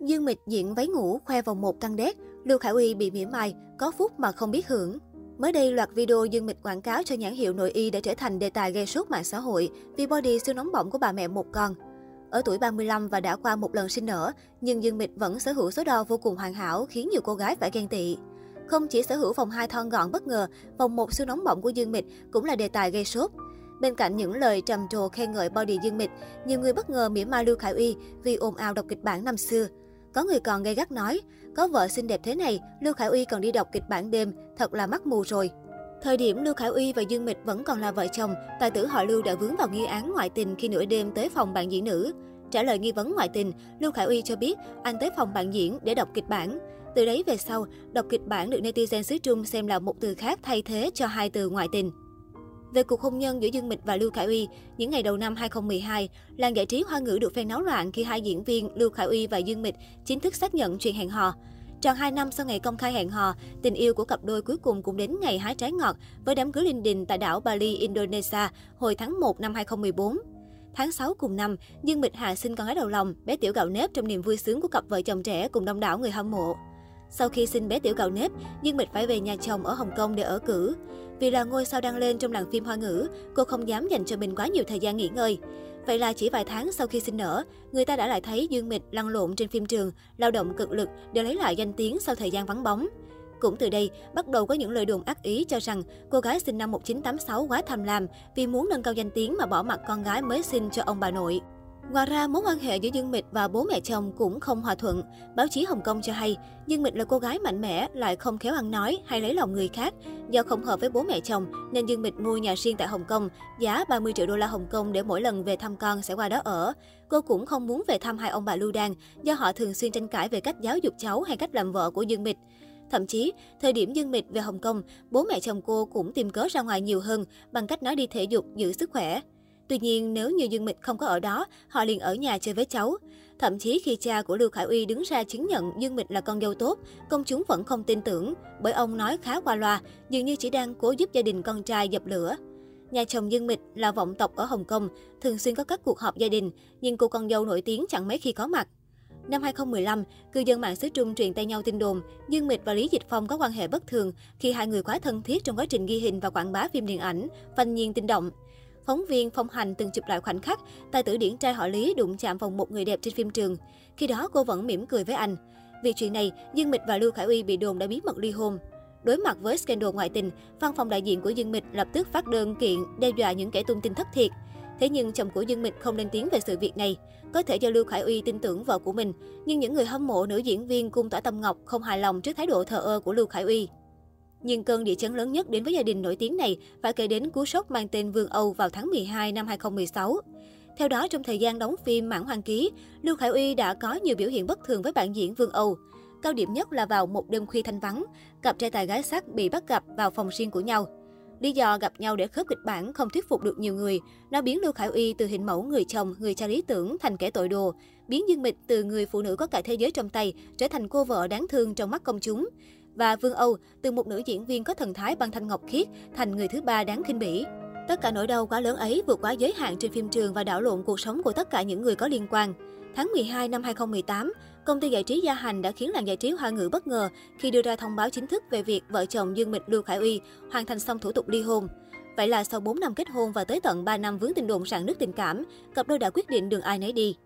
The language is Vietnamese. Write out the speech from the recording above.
Dương Mịch diện váy ngủ khoe vòng một căng đét, Lưu Khải Uy bị mỉa mai, có phúc mà không biết hưởng. Mới đây, loạt video Dương Mịch quảng cáo cho nhãn hiệu nội y đã trở thành đề tài gây sốt mạng xã hội vì body siêu nóng bỏng của bà mẹ một con. Ở tuổi 35 và đã qua một lần sinh nở, nhưng Dương Mịch vẫn sở hữu số đo vô cùng hoàn hảo khiến nhiều cô gái phải ghen tị. Không chỉ sở hữu vòng hai thon gọn bất ngờ, vòng một siêu nóng bỏng của Dương Mịch cũng là đề tài gây sốt. Bên cạnh những lời trầm trồ khen ngợi body Dương Mịch, nhiều người bất ngờ mỉa mai Lưu Khải Uy vì ồn ào đọc kịch bản năm xưa. Có người còn gây gắt nói, có vợ xinh đẹp thế này, Lưu Khải Uy còn đi đọc kịch bản đêm, thật là mắt mù rồi. Thời điểm Lưu Khải Uy và Dương Mịch vẫn còn là vợ chồng, tài tử họ Lưu đã vướng vào nghi án ngoại tình khi nửa đêm tới phòng bạn diễn nữ. Trả lời nghi vấn ngoại tình, Lưu Khải Uy cho biết anh tới phòng bạn diễn để đọc kịch bản. Từ đấy về sau, đọc kịch bản được netizen xứ Trung xem là một từ khác thay thế cho hai từ ngoại tình. Về cuộc hôn nhân giữa Dương Mịch và Lưu Khải Uy, những ngày đầu năm 2012, làng giải trí hoa ngữ được phen náo loạn khi hai diễn viên Lưu Khải Uy và Dương Mịch chính thức xác nhận chuyện hẹn hò. Tròn 2 năm sau ngày công khai hẹn hò, tình yêu của cặp đôi cuối cùng cũng đến ngày hái trái ngọt với đám cưới linh đình tại đảo Bali, Indonesia hồi tháng 1 năm 2014. Tháng 6 cùng năm, Dương Mịch hạ sinh con gái đầu lòng, bé tiểu gạo nếp trong niềm vui sướng của cặp vợ chồng trẻ cùng đông đảo người hâm mộ. Sau khi sinh bé tiểu gạo nếp, Dương Mịch phải về nhà chồng ở Hồng Kông để ở cử. Vì là ngôi sao đang lên trong làng phim hoa ngữ, cô không dám dành cho mình quá nhiều thời gian nghỉ ngơi. Vậy là chỉ vài tháng sau khi sinh nở, người ta đã lại thấy Dương Mịch lăn lộn trên phim trường, lao động cực lực để lấy lại danh tiếng sau thời gian vắng bóng. Cũng từ đây, bắt đầu có những lời đồn ác ý cho rằng cô gái sinh năm 1986 quá tham lam vì muốn nâng cao danh tiếng mà bỏ mặt con gái mới sinh cho ông bà nội. Ngoài ra, mối quan hệ giữa Dương Mịch và bố mẹ chồng cũng không hòa thuận. Báo chí Hồng Kông cho hay, Dương Mịch là cô gái mạnh mẽ, lại không khéo ăn nói hay lấy lòng người khác. Do không hợp với bố mẹ chồng, nên Dương Mịch mua nhà riêng tại Hồng Kông, giá 30 triệu đô la Hồng Kông để mỗi lần về thăm con sẽ qua đó ở. Cô cũng không muốn về thăm hai ông bà Lưu Đan, do họ thường xuyên tranh cãi về cách giáo dục cháu hay cách làm vợ của Dương Mịch. Thậm chí, thời điểm Dương Mịch về Hồng Kông, bố mẹ chồng cô cũng tìm cớ ra ngoài nhiều hơn bằng cách nói đi thể dục, giữ sức khỏe. Tuy nhiên, nếu như Dương Mịch không có ở đó, họ liền ở nhà chơi với cháu. Thậm chí khi cha của Lưu Khải Uy đứng ra chứng nhận Dương Mịch là con dâu tốt, công chúng vẫn không tin tưởng, bởi ông nói khá qua loa, dường như chỉ đang cố giúp gia đình con trai dập lửa. Nhà chồng Dương Mịch là vọng tộc ở Hồng Kông, thường xuyên có các cuộc họp gia đình, nhưng cô con dâu nổi tiếng chẳng mấy khi có mặt. Năm 2015, cư dân mạng xứ Trung truyền tay nhau tin đồn Dương Mịch và Lý Dịch Phong có quan hệ bất thường khi hai người quá thân thiết trong quá trình ghi hình và quảng bá phim điện ảnh, phanh nhiên tin động. Phóng viên Phong Hành từng chụp lại khoảnh khắc tài tử điển trai họ Lý đụng chạm vào một người đẹp trên phim trường. Khi đó cô vẫn mỉm cười với anh. Vì chuyện này, Dương Mịch và Lưu Khải Uy bị đồn đã bí mật ly hôn. Đối mặt với scandal ngoại tình, văn phòng đại diện của Dương Mịch lập tức phát đơn kiện đe dọa những kẻ tung tin thất thiệt. Thế nhưng chồng của Dương Mịch không lên tiếng về sự việc này. Có thể do Lưu Khải Uy tin tưởng vợ của mình, nhưng những người hâm mộ nữ diễn viên cung tỏa tâm ngọc không hài lòng trước thái độ thờ ơ của Lưu Khải Uy. Nhưng cơn địa chấn lớn nhất đến với gia đình nổi tiếng này phải kể đến cú sốc mang tên Vương Âu vào tháng 12 năm 2016. Theo đó, trong thời gian đóng phim Mãn Hoàng Ký, Lưu Khải Uy đã có nhiều biểu hiện bất thường với bạn diễn Vương Âu. Cao điểm nhất là vào một đêm khuya thanh vắng, cặp trai tài gái sắc bị bắt gặp vào phòng riêng của nhau. Lý do gặp nhau để khớp kịch bản không thuyết phục được nhiều người. Nó biến Lưu Khải Uy từ hình mẫu người chồng, người cha lý tưởng thành kẻ tội đồ, biến Dương Mịch từ người phụ nữ có cả thế giới trong tay trở thành cô vợ đáng thương trong mắt công chúng. Và Vương Âu từ một nữ diễn viên có thần thái băng thanh ngọc khiết thành người thứ ba đáng khinh bỉ. Tất cả nỗi đau quá lớn ấy vượt quá giới hạn trên phim trường và đảo lộn cuộc sống của tất cả những người có liên quan. Tháng 12 năm 2018, công ty giải trí Gia Hành đã khiến làng giải trí hoa ngữ bất ngờ khi đưa ra thông báo chính thức về việc vợ chồng Dương Mịch Lưu Khải Uy hoàn thành xong thủ tục ly hôn. Vậy là sau 4 năm kết hôn và tới tận 3 năm vướng tình đồn sạn nước tình cảm, cặp đôi đã quyết định đường ai nấy đi.